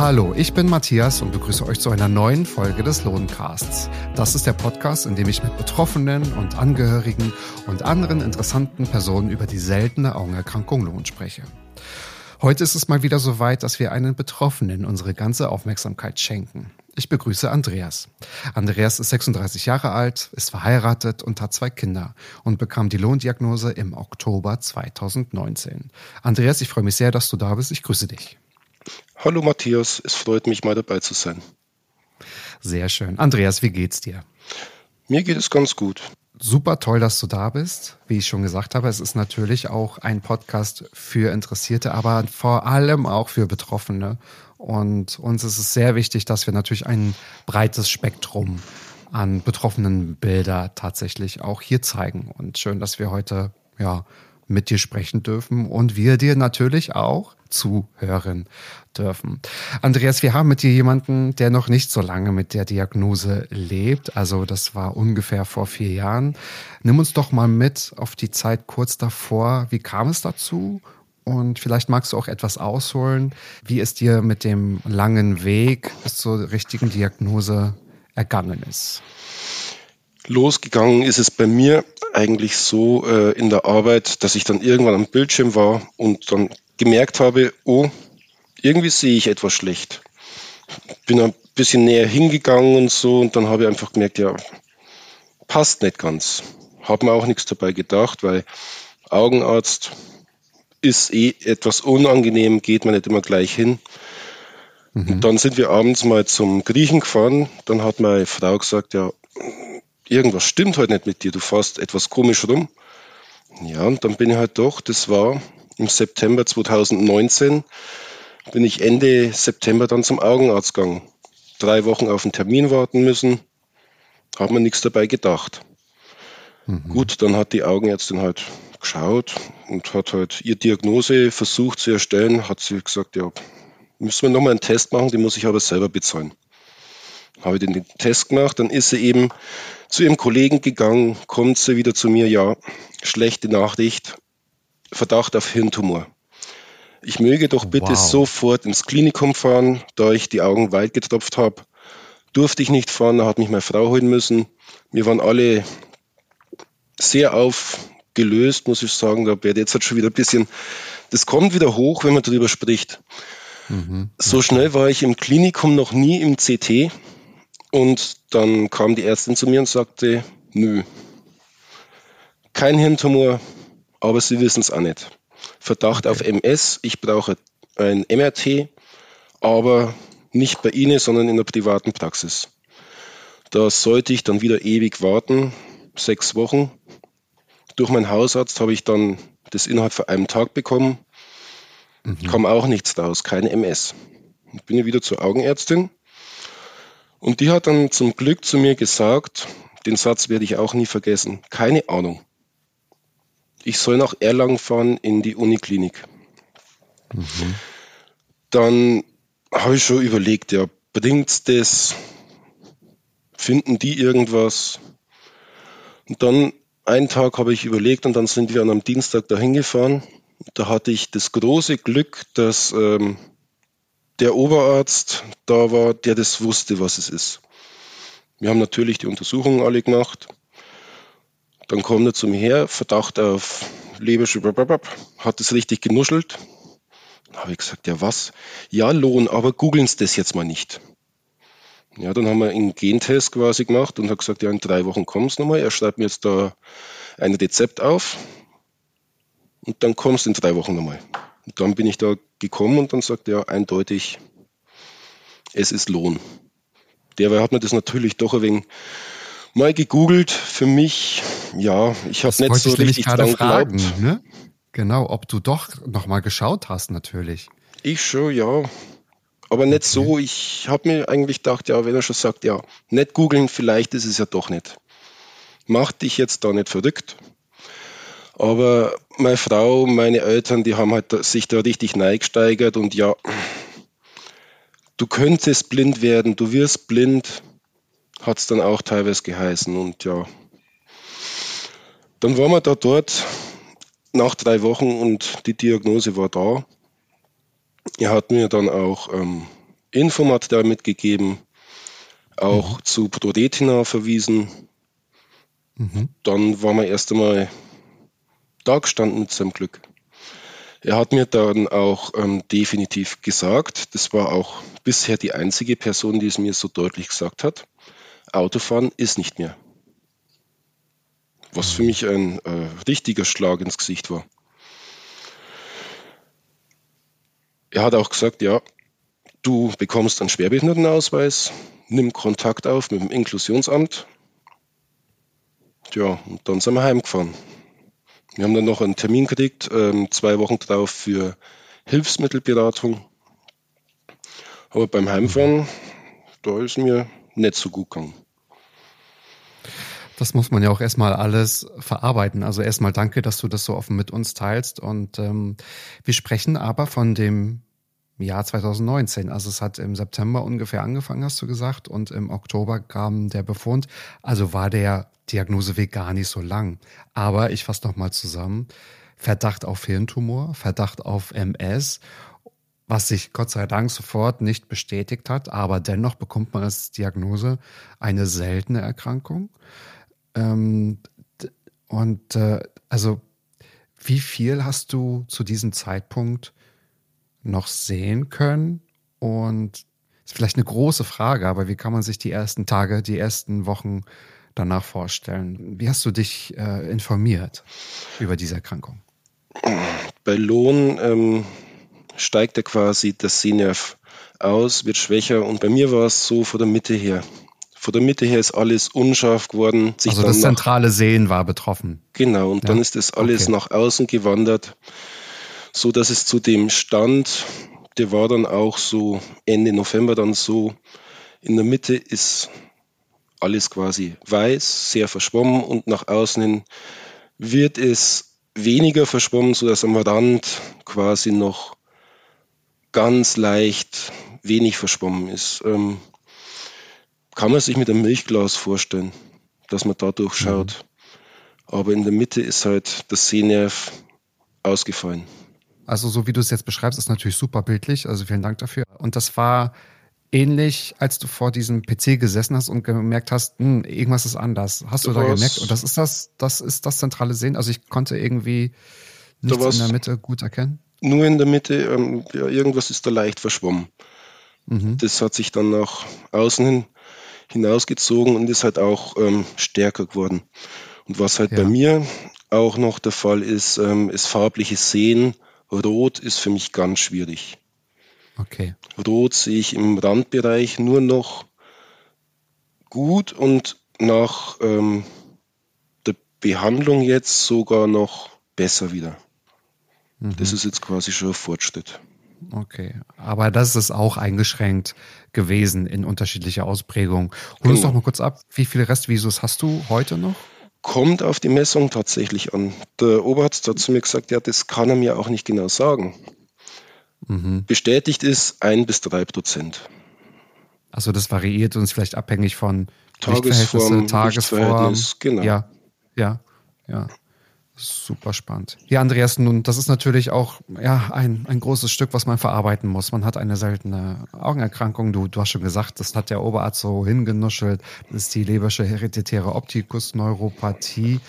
Hallo, ich bin Matthias und begrüße euch zu einer neuen Folge des Lohncasts. Das ist der Podcast, in dem ich mit Betroffenen und Angehörigen und anderen interessanten Personen über die seltene Augenerkrankung Lohn spreche. Heute ist es mal wieder so weit, dass wir einen Betroffenen unsere ganze Aufmerksamkeit schenken. Ich begrüße Andreas. Andreas ist 36 Jahre alt, ist verheiratet und hat zwei Kinder und bekam die Lohndiagnose im Oktober 2019. Andreas, ich freue mich sehr, dass du da bist. Ich grüße dich. Hallo Matthias, es freut mich mal dabei zu sein. Sehr schön. Andreas, wie geht's dir? Mir geht es ganz gut. Super toll, dass du da bist. Wie ich schon gesagt habe, es ist natürlich auch ein Podcast für Interessierte, aber vor allem auch für Betroffene. Und uns ist es sehr wichtig, dass wir natürlich ein breites Spektrum an betroffenen Bilder tatsächlich auch hier zeigen. Und schön, dass wir heute ja mit dir sprechen dürfen und wir dir natürlich auch zuhören dürfen. Andreas, wir haben mit dir jemanden, der noch nicht so lange mit der Diagnose lebt. Also das war ungefähr vor vier Jahren. Nimm uns doch mal mit auf die Zeit kurz davor. Wie kam es dazu? Und vielleicht magst du auch etwas ausholen, wie es dir mit dem langen Weg bis zur richtigen Diagnose ergangen ist. Losgegangen ist es bei mir eigentlich so äh, in der Arbeit, dass ich dann irgendwann am Bildschirm war und dann gemerkt habe, oh, irgendwie sehe ich etwas schlecht. Bin ein bisschen näher hingegangen und so und dann habe ich einfach gemerkt, ja, passt nicht ganz. Habe mir auch nichts dabei gedacht, weil Augenarzt ist eh etwas unangenehm, geht man nicht immer gleich hin. Mhm. dann sind wir abends mal zum Griechen gefahren. Dann hat meine Frau gesagt, ja, irgendwas stimmt heute nicht mit dir, du fährst etwas komisch rum. Ja, und dann bin ich halt doch, das war im September 2019 bin ich Ende September dann zum Augenarzt gegangen. Drei Wochen auf einen Termin warten müssen, hat mir nichts dabei gedacht. Mhm. Gut, dann hat die Augenärztin halt geschaut und hat halt ihr Diagnose versucht zu erstellen, hat sie gesagt, ja, müssen wir nochmal einen Test machen, den muss ich aber selber bezahlen. Habe ich den Test gemacht, dann ist sie eben zu ihrem Kollegen gegangen, kommt sie wieder zu mir, ja, schlechte Nachricht, Verdacht auf Hirntumor. Ich möge doch bitte wow. sofort ins Klinikum fahren, da ich die Augen weit getropft habe. Durfte ich nicht fahren, da hat mich meine Frau holen müssen. Wir waren alle sehr aufgelöst, muss ich sagen. Da werde jetzt halt schon wieder ein bisschen, das kommt wieder hoch, wenn man darüber spricht. Mhm. So schnell war ich im Klinikum noch nie im CT. Und dann kam die Ärztin zu mir und sagte, nö, kein Hirntumor, aber Sie wissen es auch nicht. Verdacht auf MS, ich brauche ein MRT, aber nicht bei Ihnen, sondern in der privaten Praxis. Da sollte ich dann wieder ewig warten, sechs Wochen. Durch meinen Hausarzt habe ich dann das innerhalb von einem Tag bekommen. Mhm. Kam auch nichts raus, kein MS. Ich bin ja wieder zur Augenärztin und die hat dann zum Glück zu mir gesagt, den Satz werde ich auch nie vergessen, keine Ahnung ich soll nach Erlangen fahren in die Uniklinik. Mhm. Dann habe ich schon überlegt, ja, bringt das? Finden die irgendwas? Und dann einen Tag habe ich überlegt und dann sind wir an einem Dienstag dahin gefahren. Da hatte ich das große Glück, dass ähm, der Oberarzt da war, der das wusste, was es ist. Wir haben natürlich die Untersuchungen alle gemacht. Dann kommt er zu mir her, Verdacht auf Leberschub, hat es richtig genuschelt. Dann habe ich gesagt, ja was? Ja, Lohn, aber googeln Sie das jetzt mal nicht. Ja, dann haben wir einen Gentest quasi gemacht und hat gesagt, ja, in drei Wochen kommt es nochmal. Er schreibt mir jetzt da ein Rezept auf und dann kommst du in drei Wochen nochmal. Und dann bin ich da gekommen und dann sagt er eindeutig, es ist Lohn. Derweil hat mir das natürlich doch ein wenig mal gegoogelt. Für mich, ja, ich habe nicht so richtig dran fragen, ne? Genau, ob du doch nochmal geschaut hast, natürlich. Ich schon, ja. Aber nicht okay. so. Ich habe mir eigentlich gedacht, ja, wenn er schon sagt, ja, nicht googeln, vielleicht ist es ja doch nicht. Mach dich jetzt da nicht verrückt. Aber meine Frau, meine Eltern, die haben halt sich da richtig neigesteigert und ja, du könntest blind werden, du wirst blind, hat es dann auch teilweise geheißen. Und ja, Dann waren wir da dort nach drei Wochen und die Diagnose war da. Er hat mir dann auch ähm, Infomaterial mitgegeben, auch mhm. zu Proretina verwiesen. Mhm. Dann waren wir erst einmal da gestanden mit seinem Glück. Er hat mir dann auch ähm, definitiv gesagt, das war auch bisher die einzige Person, die es mir so deutlich gesagt hat, Autofahren ist nicht mehr. Was für mich ein äh, richtiger Schlag ins Gesicht war. Er hat auch gesagt, ja, du bekommst einen Schwerbehindertenausweis, nimm Kontakt auf mit dem Inklusionsamt. Ja, und dann sind wir heimgefahren. Wir haben dann noch einen Termin gekriegt, ähm, zwei Wochen drauf für Hilfsmittelberatung. Aber beim Heimfahren, da ist mir nicht so gut gegangen. Das muss man ja auch erstmal alles verarbeiten. Also erstmal danke, dass du das so offen mit uns teilst. Und ähm, wir sprechen aber von dem Jahr 2019. Also es hat im September ungefähr angefangen, hast du gesagt, und im Oktober kam der Befund. Also war der Diagnoseweg gar nicht so lang. Aber ich fasse nochmal zusammen. Verdacht auf Hirntumor, Verdacht auf MS, was sich Gott sei Dank sofort nicht bestätigt hat, aber dennoch bekommt man als Diagnose eine seltene Erkrankung. Ähm, und äh, also wie viel hast du zu diesem Zeitpunkt noch sehen können? Und ist vielleicht eine große Frage, aber wie kann man sich die ersten Tage, die ersten Wochen danach vorstellen? Wie hast du dich äh, informiert über diese Erkrankung? Bei Lohn ähm, steigt er quasi das Sehnerv aus, wird schwächer und bei mir war es so von der Mitte her. Von der Mitte her ist alles unscharf geworden. also das zentrale Sehen war betroffen. Genau, und ja? dann ist das alles okay. nach außen gewandert so dass es zu dem Stand, der war dann auch so Ende November dann so, in der Mitte ist alles quasi weiß, sehr verschwommen und nach außen hin wird es weniger verschwommen, sodass am Rand quasi noch ganz leicht wenig verschwommen ist. Ähm, kann man sich mit einem Milchglas vorstellen, dass man da durchschaut. Mhm. Aber in der Mitte ist halt das Sehnerv ausgefallen. Also so wie du es jetzt beschreibst, ist natürlich super bildlich. Also vielen Dank dafür. Und das war ähnlich, als du vor diesem PC gesessen hast und gemerkt hast, hm, irgendwas ist anders. Hast du, du da gemerkt? Und das ist das, das ist das zentrale Sehen. Also ich konnte irgendwie nichts in der Mitte gut erkennen. Nur in der Mitte, ähm, ja, irgendwas ist da leicht verschwommen. Mhm. Das hat sich dann nach außen hin hinausgezogen und ist halt auch ähm, stärker geworden. Und was halt ja. bei mir auch noch der Fall ist, ähm, ist farbliches Sehen Rot ist für mich ganz schwierig. Okay. Rot sehe ich im Randbereich nur noch gut und nach ähm, der Behandlung jetzt sogar noch besser wieder. Mhm. Das ist jetzt quasi schon ein Fortschritt. Okay, aber das ist auch eingeschränkt gewesen in unterschiedlicher Ausprägung. Hol uns genau. doch mal kurz ab, wie viele Restvisus hast du heute noch? Kommt auf die Messung tatsächlich an. Der Oberarzt hat zu mir gesagt, ja, das kann er mir auch nicht genau sagen. Mhm. Bestätigt ist ein bis drei Prozent. Also das variiert uns vielleicht abhängig von Tagesform, Tagesform. Genau. Ja, ja, ja. Super spannend. Ja, Andreas, nun, das ist natürlich auch ja, ein, ein großes Stück, was man verarbeiten muss. Man hat eine seltene Augenerkrankung. Du, du hast schon gesagt, das hat der Oberarzt so hingenuschelt. Das ist die Lebersche hereditäre Optikusneuropathie.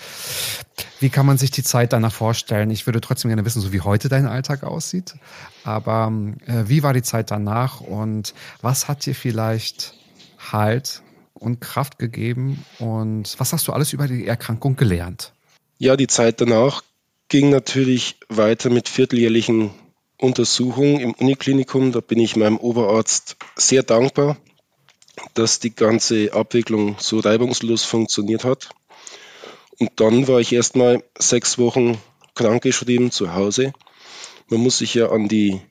Wie kann man sich die Zeit danach vorstellen? Ich würde trotzdem gerne wissen, so wie heute dein Alltag aussieht. Aber äh, wie war die Zeit danach und was hat dir vielleicht Halt und Kraft gegeben und was hast du alles über die Erkrankung gelernt? Ja, die Zeit danach ging natürlich weiter mit vierteljährlichen Untersuchungen im Uniklinikum. Da bin ich meinem Oberarzt sehr dankbar, dass die ganze Abwicklung so reibungslos funktioniert hat. Und dann war ich erstmal sechs Wochen krankgeschrieben zu Hause. Man muss sich ja an, die,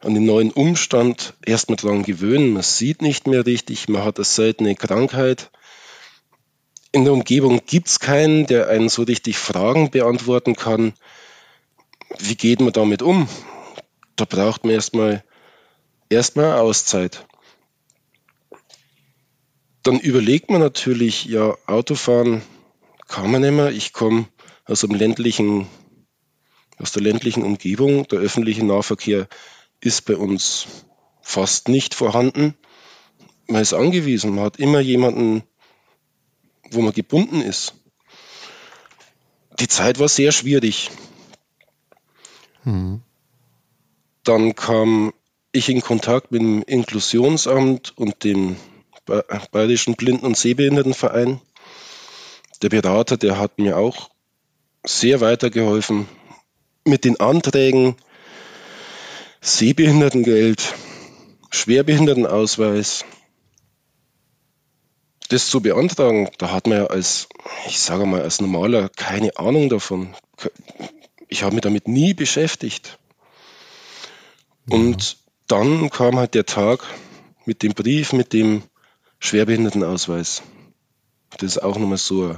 an den neuen Umstand erstmal dran gewöhnen. Man sieht nicht mehr richtig, man hat eine seltene Krankheit in der Umgebung gibt es keinen, der einen so richtig Fragen beantworten kann. Wie geht man damit um? Da braucht man erstmal erstmal Auszeit. Dann überlegt man natürlich, ja, Autofahren kann man nicht mehr. Ich komme aus einem ländlichen, aus der ländlichen Umgebung. Der öffentliche Nahverkehr ist bei uns fast nicht vorhanden. Man ist angewiesen, man hat immer jemanden, wo man gebunden ist. Die Zeit war sehr schwierig. Hm. Dann kam ich in Kontakt mit dem Inklusionsamt und dem Bayerischen Blinden- und Sehbehindertenverein. Der Berater, der hat mir auch sehr weitergeholfen mit den Anträgen Sehbehindertengeld, Schwerbehindertenausweis. Das zu beantragen, da hat man ja als, ich sage mal, als Normaler keine Ahnung davon. Ich habe mich damit nie beschäftigt. Und dann kam halt der Tag mit dem Brief, mit dem Schwerbehindertenausweis. Das ist auch nochmal so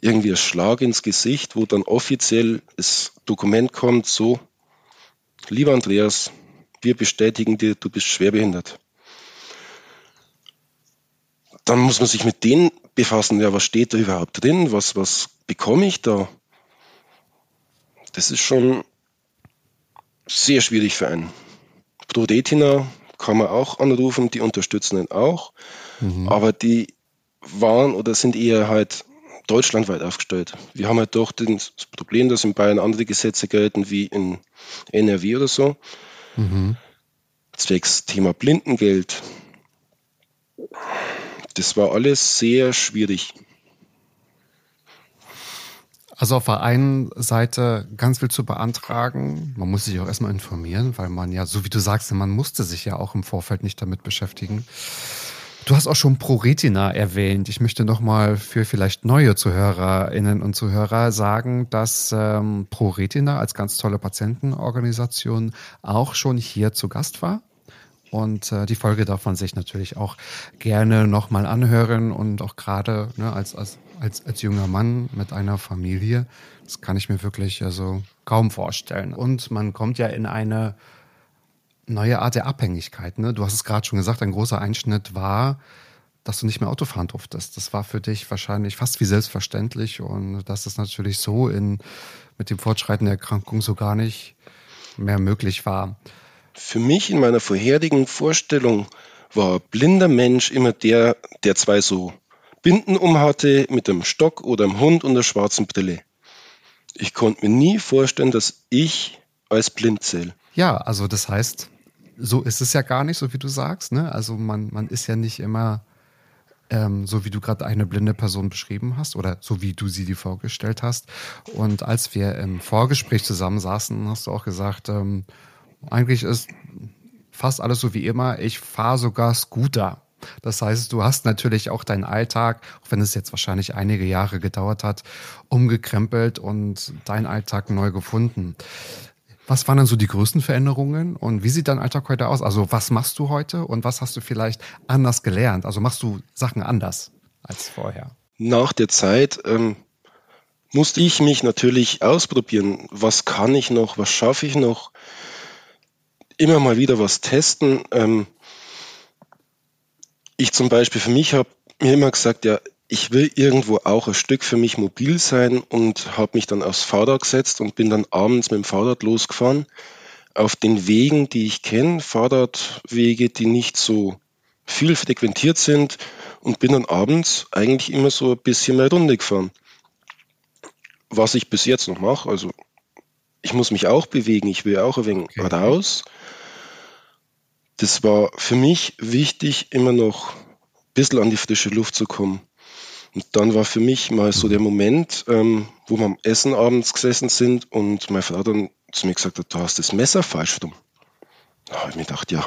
irgendwie ein Schlag ins Gesicht, wo dann offiziell das Dokument kommt, so, lieber Andreas, wir bestätigen dir, du bist schwerbehindert. Dann muss man sich mit denen befassen, ja, was steht da überhaupt drin, was, was bekomme ich da? Das ist schon sehr schwierig für einen. Prodetina kann man auch anrufen, die unterstützen ihn auch. Mhm. Aber die waren oder sind eher halt deutschlandweit aufgestellt. Wir haben halt doch das Problem, dass in Bayern andere Gesetze gelten wie in NRW oder so. Mhm. Zwecks Thema Blindengeld. Das war alles sehr schwierig. Also auf der einen Seite ganz viel zu beantragen. Man muss sich auch erstmal informieren, weil man ja, so wie du sagst, man musste sich ja auch im Vorfeld nicht damit beschäftigen. Du hast auch schon ProRetina erwähnt. Ich möchte nochmal für vielleicht neue Zuhörerinnen und Zuhörer sagen, dass ähm, ProRetina als ganz tolle Patientenorganisation auch schon hier zu Gast war. Und äh, die Folge darf man sich natürlich auch gerne nochmal anhören und auch gerade ne, als, als als, als junger Mann mit einer Familie. Das kann ich mir wirklich also kaum vorstellen. Und man kommt ja in eine neue Art der Abhängigkeit. Ne? Du hast es gerade schon gesagt, ein großer Einschnitt war, dass du nicht mehr Auto fahren durftest. Das war für dich wahrscheinlich fast wie selbstverständlich und dass das natürlich so in, mit dem Fortschreiten der Erkrankung so gar nicht mehr möglich war. Für mich in meiner vorherigen Vorstellung war blinder Mensch immer der, der zwei so Binden umhatte mit einem Stock oder einem Hund und der schwarzen Brille. Ich konnte mir nie vorstellen, dass ich als blind zähle. Ja, also das heißt, so ist es ja gar nicht, so wie du sagst. Ne? Also man, man ist ja nicht immer ähm, so, wie du gerade eine blinde Person beschrieben hast oder so, wie du sie dir vorgestellt hast. Und als wir im Vorgespräch zusammen saßen, hast du auch gesagt, ähm, eigentlich ist fast alles so wie immer. Ich fahre sogar Scooter. Das heißt, du hast natürlich auch deinen Alltag, auch wenn es jetzt wahrscheinlich einige Jahre gedauert hat, umgekrempelt und deinen Alltag neu gefunden. Was waren dann so die größten Veränderungen und wie sieht dein Alltag heute aus? Also was machst du heute und was hast du vielleicht anders gelernt? Also machst du Sachen anders als vorher? Nach der Zeit ähm, musste ich mich natürlich ausprobieren. Was kann ich noch? Was schaffe ich noch? Immer mal wieder was testen. Ähm, ich zum Beispiel für mich habe mir immer gesagt, ja, ich will irgendwo auch ein Stück für mich mobil sein und habe mich dann aufs Fahrrad gesetzt und bin dann abends mit dem Fahrrad losgefahren auf den Wegen, die ich kenne, Fahrradwege, die nicht so viel frequentiert sind und bin dann abends eigentlich immer so ein bisschen mehr Runde gefahren. Was ich bis jetzt noch mache, also ich muss mich auch bewegen, ich will auch ein wenig okay. raus das war für mich wichtig, immer noch ein bisschen an die frische Luft zu kommen. Und dann war für mich mal so der Moment, ähm, wo wir am Essen abends gesessen sind und meine Frau dann zu mir gesagt hat, du hast das Messer falsch rum. Da habe ich mir gedacht, ja,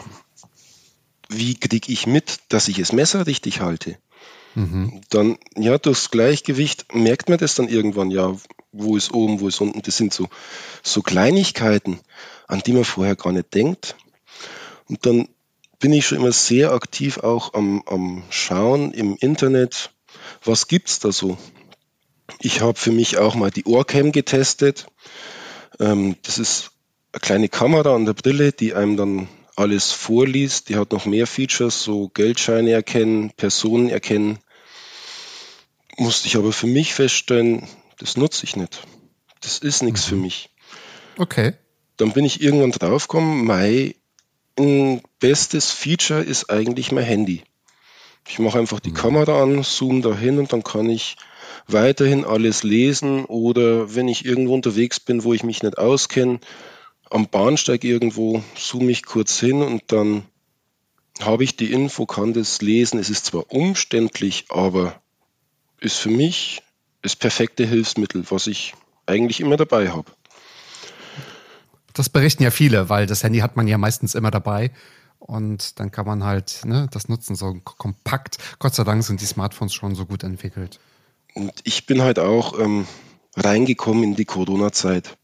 wie kriege ich mit, dass ich das Messer richtig halte? Mhm. Dann, ja, durchs Gleichgewicht merkt man das dann irgendwann, ja, wo ist oben, wo ist unten. Das sind so, so Kleinigkeiten, an die man vorher gar nicht denkt. Und dann bin ich schon immer sehr aktiv auch am, am Schauen im Internet, was gibt's da so. Ich habe für mich auch mal die Ohrcam getestet. Ähm, das ist eine kleine Kamera an der Brille, die einem dann alles vorliest. Die hat noch mehr Features, so Geldscheine erkennen, Personen erkennen. musste ich aber für mich feststellen, das nutze ich nicht. Das ist nichts mhm. für mich. Okay. Dann bin ich irgendwann draufgekommen, mein bestes Feature ist eigentlich mein Handy. Ich mache einfach die mhm. Kamera an, zoome da hin und dann kann ich weiterhin alles lesen oder wenn ich irgendwo unterwegs bin, wo ich mich nicht auskenne, am Bahnsteig irgendwo, zoome ich kurz hin und dann habe ich die Info, kann das lesen. Es ist zwar umständlich, aber ist für mich das perfekte Hilfsmittel, was ich eigentlich immer dabei habe. Das berichten ja viele, weil das Handy hat man ja meistens immer dabei. Und dann kann man halt ne, das nutzen, so kompakt. Gott sei Dank sind die Smartphones schon so gut entwickelt. Und ich bin halt auch ähm, reingekommen in die Corona-Zeit.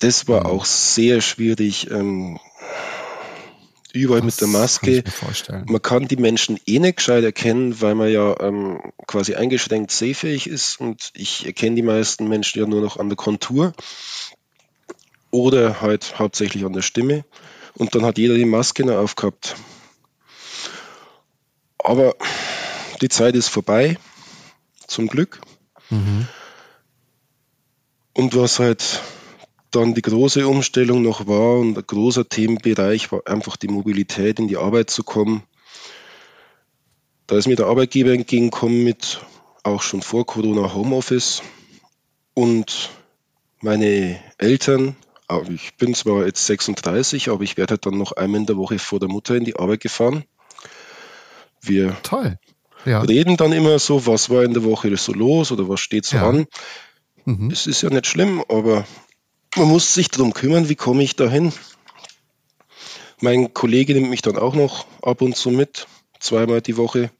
Das war mhm. auch sehr schwierig. Ähm, überall das mit der Maske. Man kann die Menschen eh nicht gescheit erkennen, weil man ja ähm, quasi eingeschränkt sehfähig ist und ich erkenne die meisten Menschen ja nur noch an der Kontur oder halt hauptsächlich an der Stimme. Und dann hat jeder die Maske noch aufgehabt. Aber die Zeit ist vorbei, zum Glück. Mhm. Und was halt dann die große Umstellung noch war und ein großer Themenbereich war einfach die Mobilität, in die Arbeit zu kommen. Da ist mir der Arbeitgeber entgegengekommen mit auch schon vor Corona Homeoffice und meine Eltern, ich bin zwar jetzt 36, aber ich werde halt dann noch einmal in der Woche vor der Mutter in die Arbeit gefahren. Wir Toll. Ja. reden dann immer so, was war in der Woche so los oder was steht so ja. an. Mhm. Es ist ja nicht schlimm, aber man muss sich darum kümmern, wie komme ich dahin. Mein Kollege nimmt mich dann auch noch ab und zu mit, zweimal die Woche,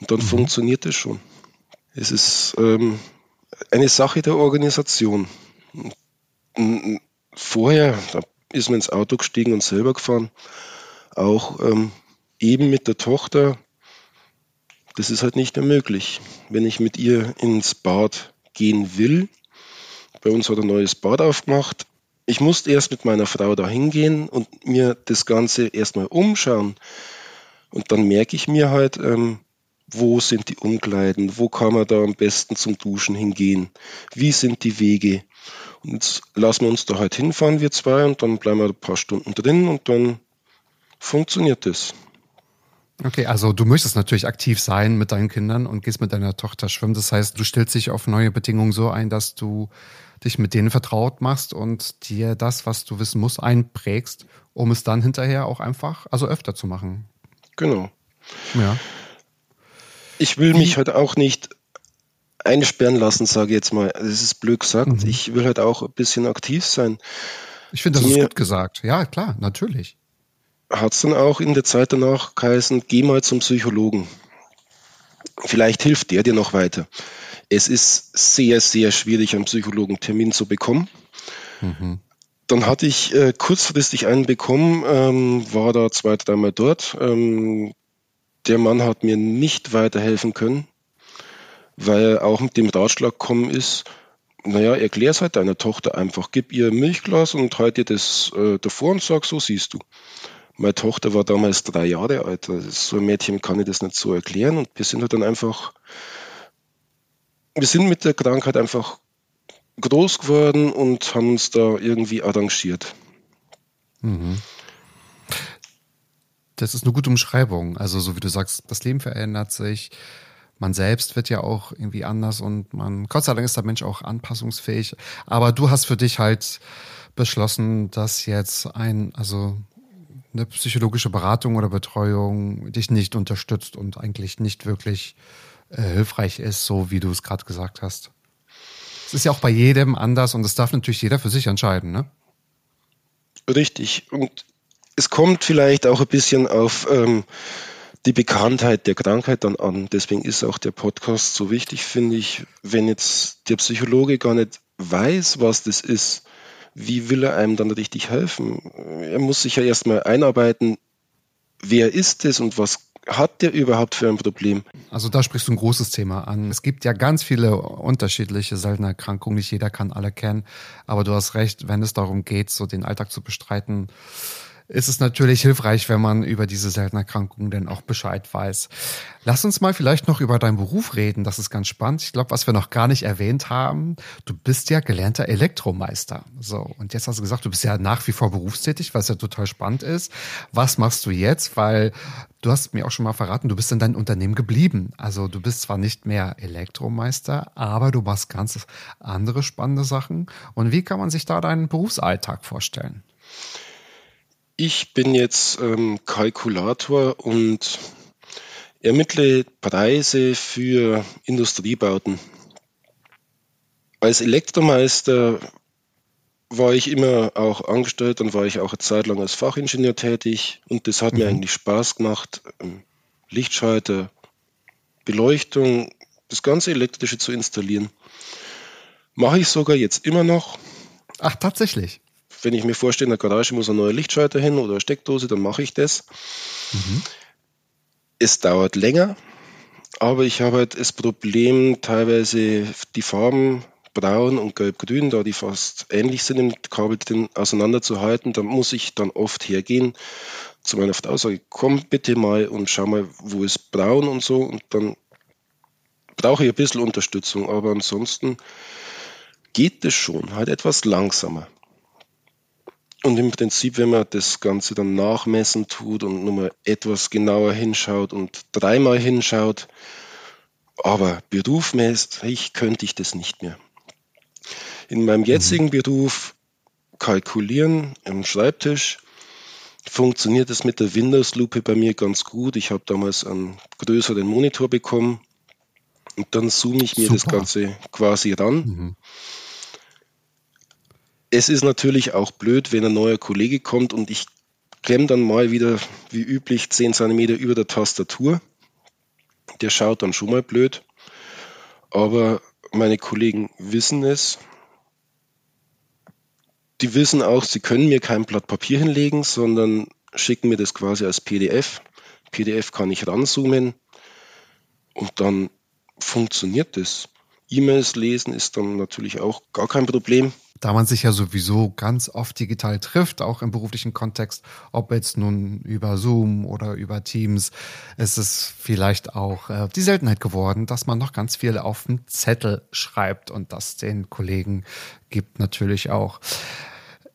und dann mhm. funktioniert es schon. Es ist ähm, eine Sache der Organisation. Vorher, da ist man ins Auto gestiegen und selber gefahren, auch ähm, eben mit der Tochter, das ist halt nicht mehr möglich. Wenn ich mit ihr ins Bad gehen will, bei uns hat ein neues Bad aufgemacht. Ich musste erst mit meiner Frau da hingehen und mir das Ganze erstmal umschauen. Und dann merke ich mir halt, ähm, wo sind die Umkleiden, wo kann man da am besten zum Duschen hingehen, wie sind die Wege. Und jetzt lassen wir uns da halt hinfahren, wir zwei, und dann bleiben wir ein paar Stunden drin und dann funktioniert das. Okay, also du möchtest natürlich aktiv sein mit deinen Kindern und gehst mit deiner Tochter schwimmen. Das heißt, du stellst dich auf neue Bedingungen so ein, dass du dich mit denen vertraut machst und dir das, was du wissen musst, einprägst, um es dann hinterher auch einfach, also öfter zu machen. Genau. Ja. Ich will mich halt auch nicht einsperren lassen, sage ich jetzt mal. Das ist blöd gesagt. Mhm. Ich will halt auch ein bisschen aktiv sein. Ich finde, das Mir ist gut gesagt. Ja, klar, natürlich. Hat es dann auch in der Zeit danach geheißen, geh mal zum Psychologen. Vielleicht hilft der dir noch weiter. Es ist sehr, sehr schwierig, einen Psychologentermin zu bekommen. Mhm. Dann hatte ich äh, kurzfristig einen bekommen, ähm, war da zwei, dreimal dort. Ähm, der Mann hat mir nicht weiterhelfen können, weil er auch mit dem Ratschlag gekommen ist, naja, erklär es halt deiner Tochter einfach, gib ihr ein Milchglas und halt ihr das äh, davor und sag, so siehst du. Meine Tochter war damals drei Jahre alt. Also so ein Mädchen kann ich das nicht so erklären und wir sind halt dann einfach wir sind mit der Krankheit einfach groß geworden und haben uns da irgendwie arrangiert. Mhm. Das ist eine gute Umschreibung. Also, so wie du sagst, das Leben verändert sich. Man selbst wird ja auch irgendwie anders und man, Gott sei Dank ist der Mensch auch anpassungsfähig. Aber du hast für dich halt beschlossen, dass jetzt ein, also eine psychologische Beratung oder Betreuung dich nicht unterstützt und eigentlich nicht wirklich äh, hilfreich ist, so wie du es gerade gesagt hast. Es ist ja auch bei jedem anders und das darf natürlich jeder für sich entscheiden, ne? Richtig. Und es kommt vielleicht auch ein bisschen auf ähm, die Bekanntheit der Krankheit dann an. Deswegen ist auch der Podcast so wichtig, finde ich. Wenn jetzt der Psychologe gar nicht weiß, was das ist, wie will er einem dann richtig helfen? Er muss sich ja erstmal einarbeiten, wer ist es und was hat der überhaupt für ein Problem? Also da sprichst du ein großes Thema an. Es gibt ja ganz viele unterschiedliche seltene Erkrankungen. Nicht jeder kann alle kennen. Aber du hast recht, wenn es darum geht, so den Alltag zu bestreiten, ist es natürlich hilfreich, wenn man über diese seltenen Erkrankungen denn auch Bescheid weiß. Lass uns mal vielleicht noch über deinen Beruf reden. Das ist ganz spannend. Ich glaube, was wir noch gar nicht erwähnt haben, du bist ja gelernter Elektromeister. So, und jetzt hast du gesagt, du bist ja nach wie vor berufstätig, was ja total spannend ist. Was machst du jetzt? Weil du hast mir auch schon mal verraten, du bist in deinem Unternehmen geblieben. Also du bist zwar nicht mehr Elektromeister, aber du machst ganz andere spannende Sachen. Und wie kann man sich da deinen Berufsalltag vorstellen? Ich bin jetzt ähm, Kalkulator und ermittle Preise für Industriebauten. Als Elektromeister war ich immer auch angestellt, dann war ich auch eine Zeit lang als Fachingenieur tätig und das hat mhm. mir eigentlich Spaß gemacht, ähm, Lichtschalter, Beleuchtung, das ganze Elektrische zu installieren. Mache ich sogar jetzt immer noch. Ach, tatsächlich wenn ich mir vorstelle, in der Garage muss ein neuer Lichtschalter hin oder eine Steckdose, dann mache ich das. Mhm. Es dauert länger, aber ich habe halt das Problem, teilweise die Farben braun und gelb-grün, da die fast ähnlich sind im Kabel drin, auseinanderzuhalten. Da muss ich dann oft hergehen zu meiner Frau, sage komm bitte mal und schau mal, wo ist braun und so. Und dann brauche ich ein bisschen Unterstützung, aber ansonsten geht es schon, halt etwas langsamer. Und im Prinzip, wenn man das Ganze dann nachmessen tut und nochmal etwas genauer hinschaut und dreimal hinschaut, aber berufmäßig könnte ich das nicht mehr. In meinem jetzigen mhm. Beruf kalkulieren am Schreibtisch funktioniert es mit der Windows-Lupe bei mir ganz gut. Ich habe damals einen größeren Monitor bekommen und dann zoome ich mir Super. das Ganze quasi ran. Mhm. Es ist natürlich auch blöd, wenn ein neuer Kollege kommt und ich klemme dann mal wieder wie üblich 10 cm über der Tastatur. Der schaut dann schon mal blöd. Aber meine Kollegen wissen es. Die wissen auch, sie können mir kein Blatt Papier hinlegen, sondern schicken mir das quasi als PDF. PDF kann ich ranzoomen und dann funktioniert das. E-Mails lesen ist dann natürlich auch gar kein Problem da man sich ja sowieso ganz oft digital trifft, auch im beruflichen Kontext, ob jetzt nun über Zoom oder über Teams, ist es vielleicht auch äh, die Seltenheit geworden, dass man noch ganz viel auf dem Zettel schreibt und das den Kollegen gibt natürlich auch.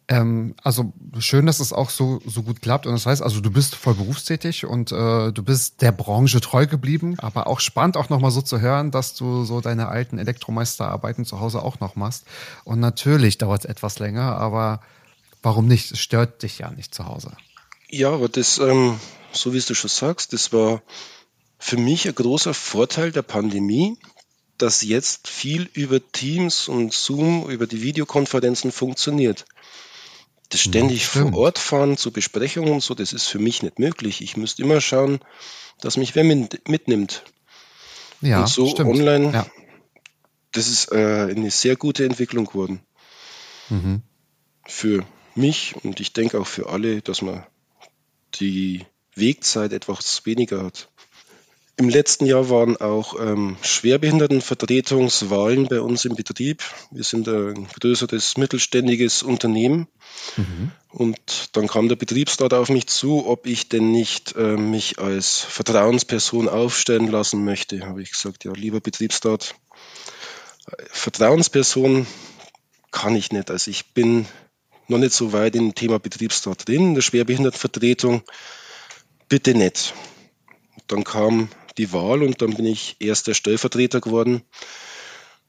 Ähm, also schön, dass es auch so, so gut klappt. Und das heißt, also du bist voll berufstätig und äh, du bist der Branche treu geblieben, aber auch spannend auch nochmal so zu hören, dass du so deine alten Elektromeisterarbeiten zu Hause auch noch machst. Und natürlich dauert es etwas länger, aber warum nicht? Es stört dich ja nicht zu Hause. Ja, aber das, ähm, so wie du schon sagst, das war für mich ein großer Vorteil der Pandemie, dass jetzt viel über Teams und Zoom, über die Videokonferenzen funktioniert. Das ständig vor Ort fahren zu Besprechungen und so, das ist für mich nicht möglich. Ich müsste immer schauen, dass mich wer mitnimmt. Ja, und so stimmt. online, ja. das ist äh, eine sehr gute Entwicklung geworden. Mhm. Für mich und ich denke auch für alle, dass man die Wegzeit etwas weniger hat. Im letzten Jahr waren auch ähm, Schwerbehindertenvertretungswahlen bei uns im Betrieb. Wir sind ein größeres mittelständiges Unternehmen. Mhm. Und dann kam der Betriebsrat auf mich zu, ob ich denn nicht äh, mich als Vertrauensperson aufstellen lassen möchte. Habe ich gesagt, ja, lieber Betriebsrat, Vertrauensperson kann ich nicht. Also ich bin noch nicht so weit im Thema Betriebsrat drin, in der Schwerbehindertenvertretung. Bitte nicht. Dann kam die Wahl und dann bin ich erster Stellvertreter geworden.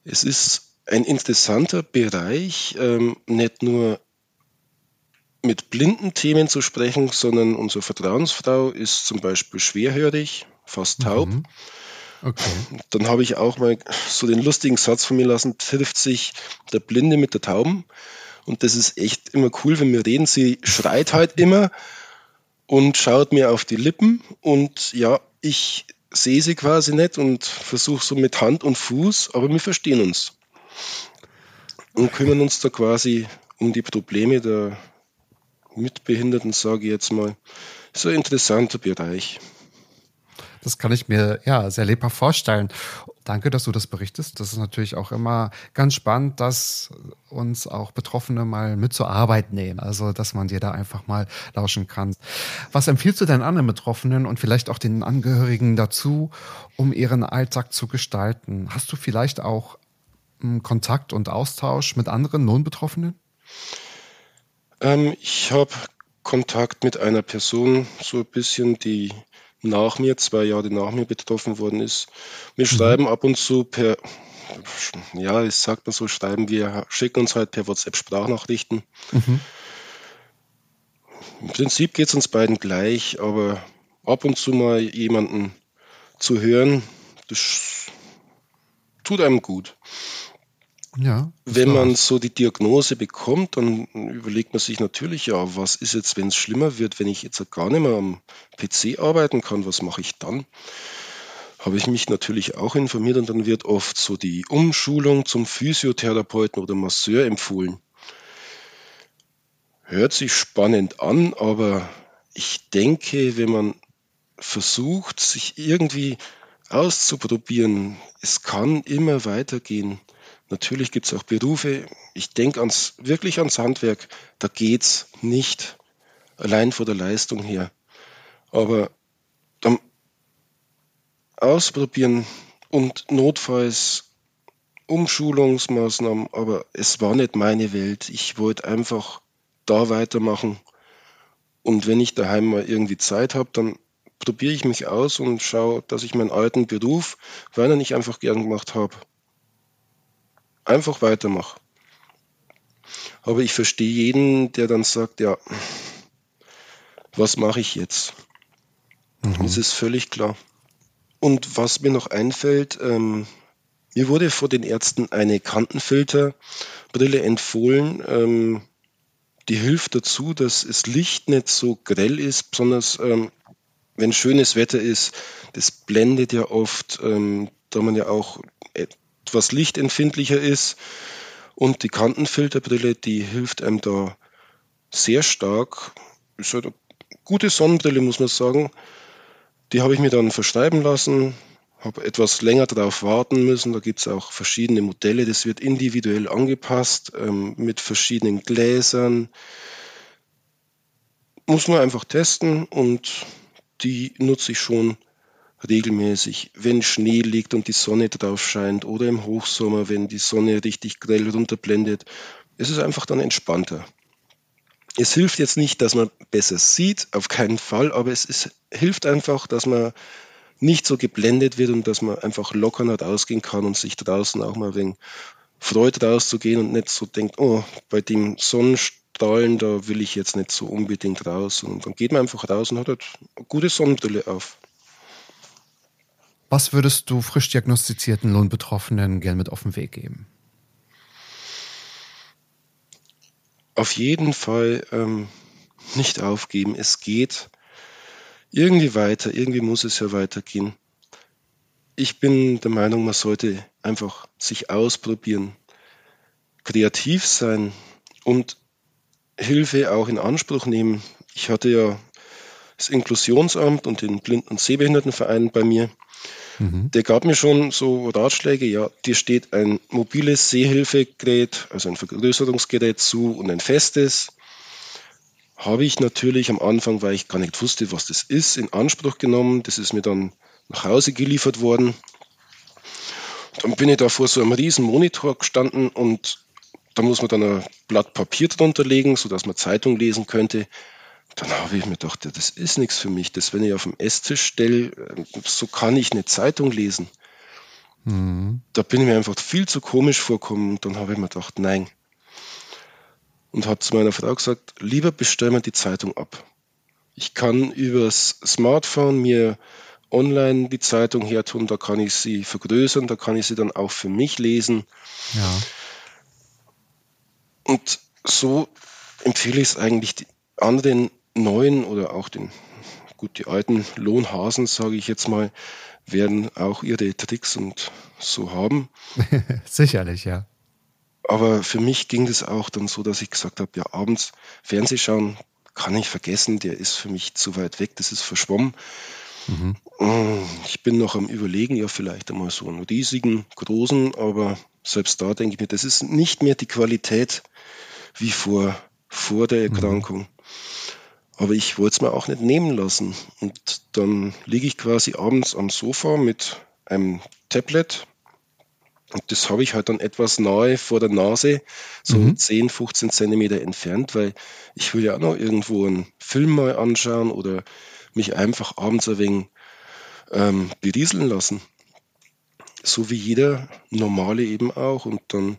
Es ist ein interessanter Bereich, ähm, nicht nur mit blinden Themen zu sprechen, sondern unsere Vertrauensfrau ist zum Beispiel schwerhörig, fast taub. Mhm. Okay. Dann habe ich auch mal so den lustigen Satz von mir lassen, trifft sich der Blinde mit der Tauben. Und das ist echt immer cool, wenn wir reden. Sie schreit halt immer und schaut mir auf die Lippen. Und ja, ich sehe sie quasi nicht und versuche so mit Hand und Fuß, aber wir verstehen uns. Und kümmern uns da quasi um die Probleme der Mitbehinderten, sage ich jetzt mal. So ein interessanter Bereich. Das kann ich mir ja sehr lebhaft vorstellen. Danke, dass du das berichtest. Das ist natürlich auch immer ganz spannend, dass uns auch Betroffene mal mit zur Arbeit nehmen. Also, dass man dir da einfach mal lauschen kann. Was empfiehlst du denn anderen Betroffenen und vielleicht auch den Angehörigen dazu, um ihren Alltag zu gestalten? Hast du vielleicht auch hm, Kontakt und Austausch mit anderen Non-Betroffenen? Ähm, ich habe Kontakt mit einer Person, so ein bisschen, die nach mir, zwei Jahre nach mir betroffen worden ist. Wir mhm. schreiben ab und zu per, ja, ich sagt man so, schreiben wir, schicken uns halt per WhatsApp Sprachnachrichten. Mhm. Im Prinzip geht es uns beiden gleich, aber ab und zu mal jemanden zu hören, das tut einem gut. Ja, wenn man so die Diagnose bekommt, dann überlegt man sich natürlich, ja, was ist jetzt, wenn es schlimmer wird, wenn ich jetzt gar nicht mehr am PC arbeiten kann, was mache ich dann? Habe ich mich natürlich auch informiert und dann wird oft so die Umschulung zum Physiotherapeuten oder Masseur empfohlen. Hört sich spannend an, aber ich denke, wenn man versucht, sich irgendwie auszuprobieren, es kann immer weitergehen. Natürlich gibt es auch Berufe, ich denke ans, wirklich ans Handwerk, da geht es nicht allein von der Leistung her. Aber dann ausprobieren und notfalls Umschulungsmaßnahmen, aber es war nicht meine Welt. Ich wollte einfach da weitermachen. Und wenn ich daheim mal irgendwie Zeit habe, dann probiere ich mich aus und schaue, dass ich meinen alten Beruf, weil er nicht einfach gern gemacht habe, einfach weitermache. Aber ich verstehe jeden, der dann sagt, ja, was mache ich jetzt? Mhm. Das ist völlig klar. Und was mir noch einfällt, ähm, mir wurde vor den Ärzten eine Kantenfilterbrille empfohlen. Ähm, die hilft dazu, dass das Licht nicht so grell ist, besonders ähm, wenn schönes Wetter ist. Das blendet ja oft, ähm, da man ja auch etwas lichtempfindlicher ist. Und die Kantenfilterbrille, die hilft einem da sehr stark. Ist halt eine gute Sonnenbrille, muss man sagen. Die habe ich mir dann verschreiben lassen, habe etwas länger darauf warten müssen. Da gibt es auch verschiedene Modelle. Das wird individuell angepasst ähm, mit verschiedenen Gläsern. Muss man einfach testen und die nutze ich schon regelmäßig, wenn Schnee liegt und die Sonne drauf scheint oder im Hochsommer, wenn die Sonne richtig grell runterblendet. Es ist einfach dann entspannter. Es hilft jetzt nicht, dass man besser sieht, auf keinen Fall, aber es ist, hilft einfach, dass man nicht so geblendet wird und dass man einfach lockerer rausgehen kann und sich draußen auch mal wegen freut rauszugehen und nicht so denkt, oh, bei dem Sonnenstrahlen, da will ich jetzt nicht so unbedingt raus. Und dann geht man einfach raus und hat halt eine gute Sonnenbrille auf. Was würdest du frisch diagnostizierten Lohnbetroffenen gern mit auf den Weg geben? Auf jeden Fall ähm, nicht aufgeben. Es geht irgendwie weiter. Irgendwie muss es ja weitergehen. Ich bin der Meinung, man sollte einfach sich ausprobieren, kreativ sein und Hilfe auch in Anspruch nehmen. Ich hatte ja das Inklusionsamt und den Blinden- und Sehbehindertenverein bei mir. Mhm. Der gab mir schon so Ratschläge, ja, dir steht ein mobiles Sehhilfegerät, also ein Vergrößerungsgerät zu und ein festes. Habe ich natürlich am Anfang, weil ich gar nicht wusste, was das ist, in Anspruch genommen. Das ist mir dann nach Hause geliefert worden. Dann bin ich da vor so einem riesen Monitor gestanden und da muss man dann ein Blatt Papier drunter legen, sodass man Zeitung lesen könnte dann habe ich mir gedacht, ja, das ist nichts für mich. Das, wenn ich auf dem Esstisch stelle, so kann ich eine Zeitung lesen. Mhm. Da bin ich mir einfach viel zu komisch vorgekommen. Und dann habe ich mir gedacht, nein. Und habe zu meiner Frau gesagt, lieber bestellen wir die Zeitung ab. Ich kann übers Smartphone mir online die Zeitung hertun, da kann ich sie vergrößern, da kann ich sie dann auch für mich lesen. Ja. Und so empfehle ich es eigentlich anderen neuen oder auch den, gut, die alten Lohnhasen, sage ich jetzt mal, werden auch ihre Tricks und so haben. Sicherlich, ja. Aber für mich ging das auch dann so, dass ich gesagt habe, ja, abends Fernseh schauen kann ich vergessen, der ist für mich zu weit weg, das ist verschwommen. Mhm. Ich bin noch am Überlegen, ja, vielleicht einmal so einen riesigen, großen, aber selbst da denke ich mir, das ist nicht mehr die Qualität wie vor, vor der mhm. Erkrankung. Mhm. Aber ich wollte es mir auch nicht nehmen lassen. Und dann liege ich quasi abends am Sofa mit einem Tablet. Und das habe ich halt dann etwas nahe vor der Nase, so mhm. 10, 15 Zentimeter entfernt, weil ich will ja auch noch irgendwo einen Film mal anschauen oder mich einfach abends ein wenig ähm, berieseln lassen. So wie jeder normale eben auch. Und dann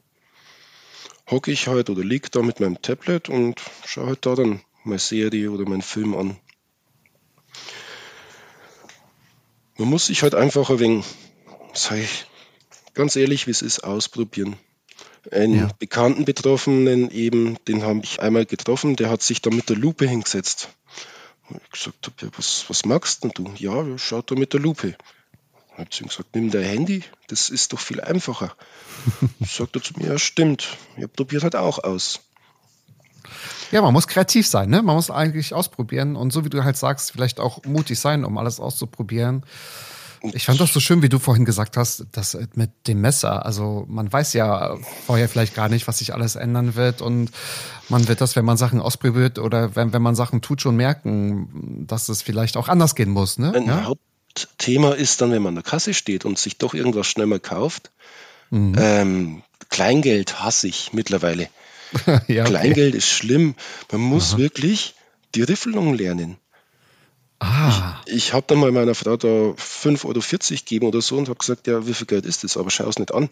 hocke ich halt oder liege da mit meinem Tablet und schaue halt da dann meine Serie oder meinen Film an. Man muss sich halt einfach ein wenig, sag ich ganz ehrlich, wie es ist, ausprobieren. Einen ja. bekannten Betroffenen eben, den habe ich einmal getroffen, der hat sich da mit der Lupe hingesetzt. Ich gesagt habe, ja, was, was magst denn du? Ja, schaut da mit der Lupe. Dann hat sie gesagt, nimm dein Handy, das ist doch viel einfacher. Sagt er zu mir, ja, stimmt. Ich probiert halt auch aus. Ja, man muss kreativ sein, ne? Man muss eigentlich ausprobieren und so wie du halt sagst, vielleicht auch mutig sein, um alles auszuprobieren. Ich fand das so schön, wie du vorhin gesagt hast, dass mit dem Messer, also man weiß ja vorher vielleicht gar nicht, was sich alles ändern wird und man wird das, wenn man Sachen ausprobiert oder wenn, wenn man Sachen tut, schon merken, dass es vielleicht auch anders gehen muss. Ne? Ein ja? Hauptthema ist dann, wenn man an der Kasse steht und sich doch irgendwas schnell mal kauft. Mhm. Ähm, Kleingeld hasse ich mittlerweile. ja, okay. Kleingeld ist schlimm. Man muss Aha. wirklich die Riffelung lernen. Ah. Ich, ich habe dann mal meiner Frau da 5,40 Euro gegeben oder so und habe gesagt, ja, wie viel Geld ist das? Aber schau es nicht an.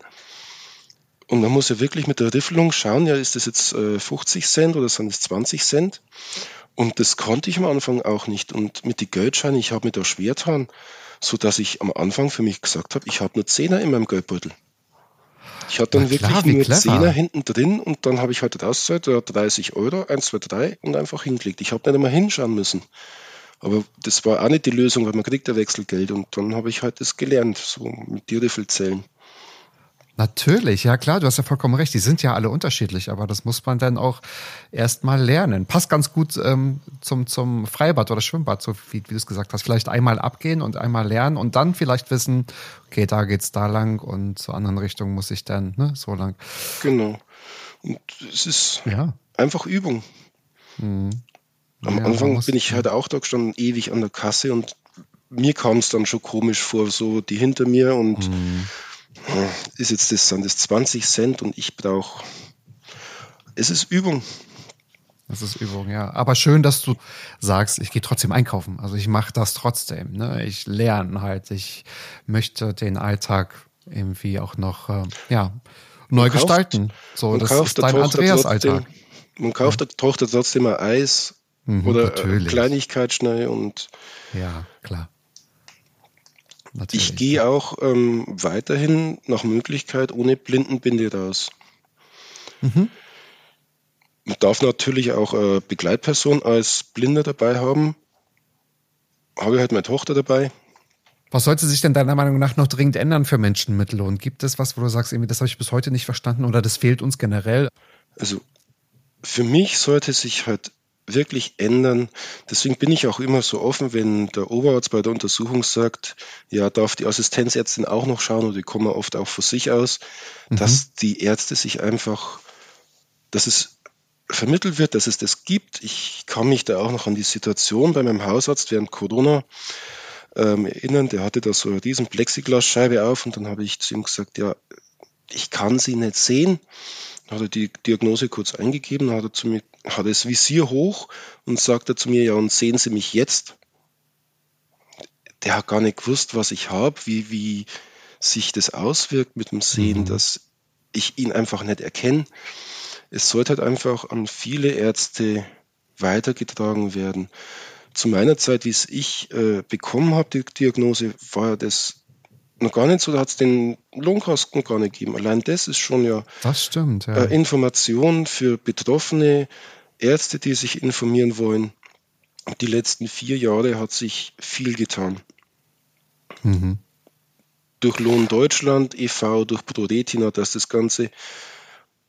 Und man muss ja wirklich mit der Riffelung schauen, ja, ist das jetzt äh, 50 Cent oder sind es 20 Cent? Und das konnte ich am Anfang auch nicht. Und mit den Geldscheinen, ich habe mir da schwer getan, sodass ich am Anfang für mich gesagt habe, ich habe nur Zehner in meinem Geldbeutel. Ich hatte dann klar, wirklich nur clever. Zehner hinten drin und dann habe ich halt rausgezahlt, 30 Euro, 1, 2, 3 und einfach hingelegt. Ich habe nicht einmal hinschauen müssen. Aber das war auch nicht die Lösung, weil man kriegt ja Wechselgeld und dann habe ich halt das gelernt, so mit die Riffelzellen. Natürlich, ja klar, du hast ja vollkommen recht. Die sind ja alle unterschiedlich, aber das muss man dann auch erstmal lernen. Passt ganz gut ähm, zum, zum Freibad oder Schwimmbad, so wie, wie du es gesagt hast. Vielleicht einmal abgehen und einmal lernen und dann vielleicht wissen, okay, da geht's da lang und zur anderen Richtung muss ich dann ne, so lang. Genau. Und es ist ja. einfach Übung. Mhm. Am ja, Anfang bin ich halt auch da gestanden, ewig an der Kasse und mir kam es dann schon komisch vor, so die hinter mir und mhm ist jetzt das, sind das 20 Cent und ich brauche, es ist Übung. Das ist Übung, ja. Aber schön, dass du sagst, ich gehe trotzdem einkaufen. Also ich mache das trotzdem. Ne? Ich lerne halt. Ich möchte den Alltag irgendwie auch noch äh, ja, neu kauft, gestalten. So, das ist dein Andreas-Alltag. Man kauft ja. der Tochter trotzdem ein Eis mhm, oder natürlich. Kleinigkeit schnell und ja, klar. Natürlich. Ich gehe auch ähm, weiterhin nach Möglichkeit ohne Blindenbinde raus. Mhm. Man darf natürlich auch eine Begleitperson als Blinder dabei haben. Habe ich halt meine Tochter dabei. Was sollte sich denn deiner Meinung nach noch dringend ändern für Menschen mit Lohn? Gibt es was, wo du sagst, irgendwie, das habe ich bis heute nicht verstanden oder das fehlt uns generell? Also für mich sollte sich halt wirklich ändern. Deswegen bin ich auch immer so offen, wenn der Oberarzt bei der Untersuchung sagt, ja, darf die Assistenzärztin auch noch schauen oder die kommen oft auch von sich aus, mhm. dass die Ärzte sich einfach, dass es vermittelt wird, dass es das gibt. Ich kann mich da auch noch an die Situation bei meinem Hausarzt während Corona ähm, erinnern. Der hatte da so eine riesen Plexiglasscheibe auf und dann habe ich zu ihm gesagt, ja, ich kann sie nicht sehen hat er die Diagnose kurz eingegeben, hat er zu mir, hat das Visier hoch und sagte zu mir, ja, und sehen Sie mich jetzt? Der hat gar nicht gewusst, was ich habe, wie, wie sich das auswirkt mit dem Sehen, mhm. dass ich ihn einfach nicht erkenne. Es sollte halt einfach an viele Ärzte weitergetragen werden. Zu meiner Zeit, wie es ich äh, bekommen habe, die Diagnose, war das noch gar nicht so, da hat es den Lohnkosten gar nicht gegeben. Allein das ist schon ja, das stimmt, ja. Äh, Information für Betroffene, Ärzte, die sich informieren wollen. Die letzten vier Jahre hat sich viel getan. Mhm. Durch Lohn Deutschland e.V., durch ProRetina, dass das Ganze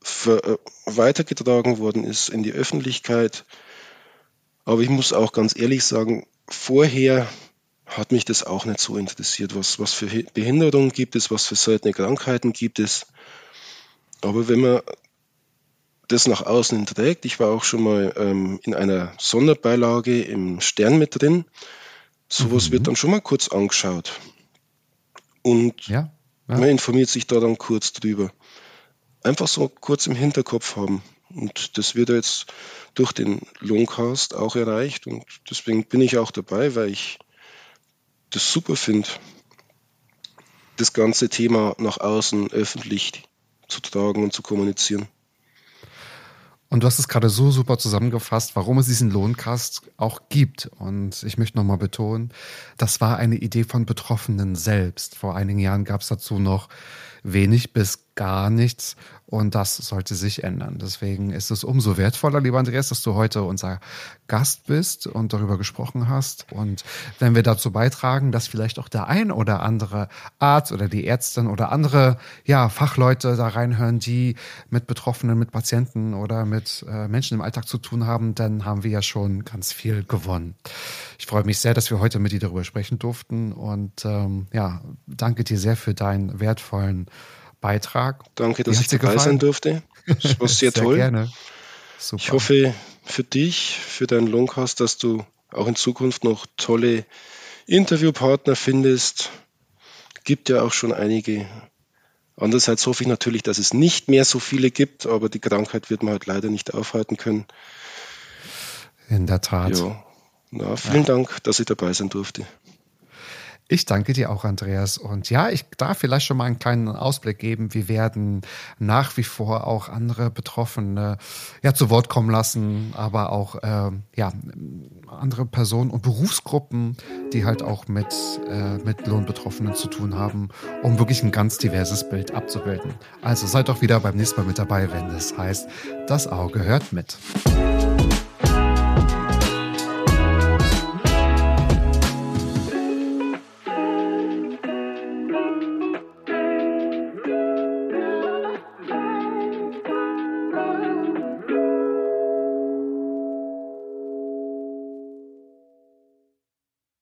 für, äh, weitergetragen worden ist in die Öffentlichkeit. Aber ich muss auch ganz ehrlich sagen, vorher hat mich das auch nicht so interessiert. Was, was für Behinderungen gibt es, was für seltene Krankheiten gibt es. Aber wenn man das nach außen trägt, ich war auch schon mal ähm, in einer Sonderbeilage im Stern mit drin, sowas mhm. wird dann schon mal kurz angeschaut. Und ja, ja. man informiert sich da dann kurz drüber. Einfach so kurz im Hinterkopf haben. Und das wird jetzt durch den Longcast auch erreicht. Und deswegen bin ich auch dabei, weil ich das super finde, das ganze Thema nach außen öffentlich zu tragen und zu kommunizieren. Und du hast es gerade so super zusammengefasst, warum es diesen Lohncast auch gibt. Und ich möchte nochmal betonen, das war eine Idee von Betroffenen selbst. Vor einigen Jahren gab es dazu noch wenig bis gar nichts. Und das sollte sich ändern. Deswegen ist es umso wertvoller, lieber Andreas, dass du heute unser Gast bist und darüber gesprochen hast. Und wenn wir dazu beitragen, dass vielleicht auch der ein oder andere Arzt oder die Ärztin oder andere ja, Fachleute da reinhören, die mit Betroffenen, mit Patienten oder mit äh, Menschen im Alltag zu tun haben, dann haben wir ja schon ganz viel gewonnen. Ich freue mich sehr, dass wir heute mit dir darüber sprechen durften und ähm, ja, danke dir sehr für deinen wertvollen Beitrag. Danke, dass ich dabei sein durfte. Das war sehr, sehr toll. Gerne. Super. Ich hoffe für dich, für deinen Longcast, dass du auch in Zukunft noch tolle Interviewpartner findest. Gibt ja auch schon einige. Andererseits hoffe ich natürlich, dass es nicht mehr so viele gibt, aber die Krankheit wird man halt leider nicht aufhalten können. In der Tat. Ja. Na, vielen ja. Dank, dass ich dabei sein durfte. Ich danke dir auch, Andreas. Und ja, ich darf vielleicht schon mal einen kleinen Ausblick geben. Wir werden nach wie vor auch andere Betroffene ja zu Wort kommen lassen, aber auch äh, ja andere Personen und Berufsgruppen, die halt auch mit äh, mit Lohnbetroffenen zu tun haben, um wirklich ein ganz diverses Bild abzubilden. Also seid doch wieder beim nächsten Mal mit dabei, wenn es heißt, das Auge hört mit.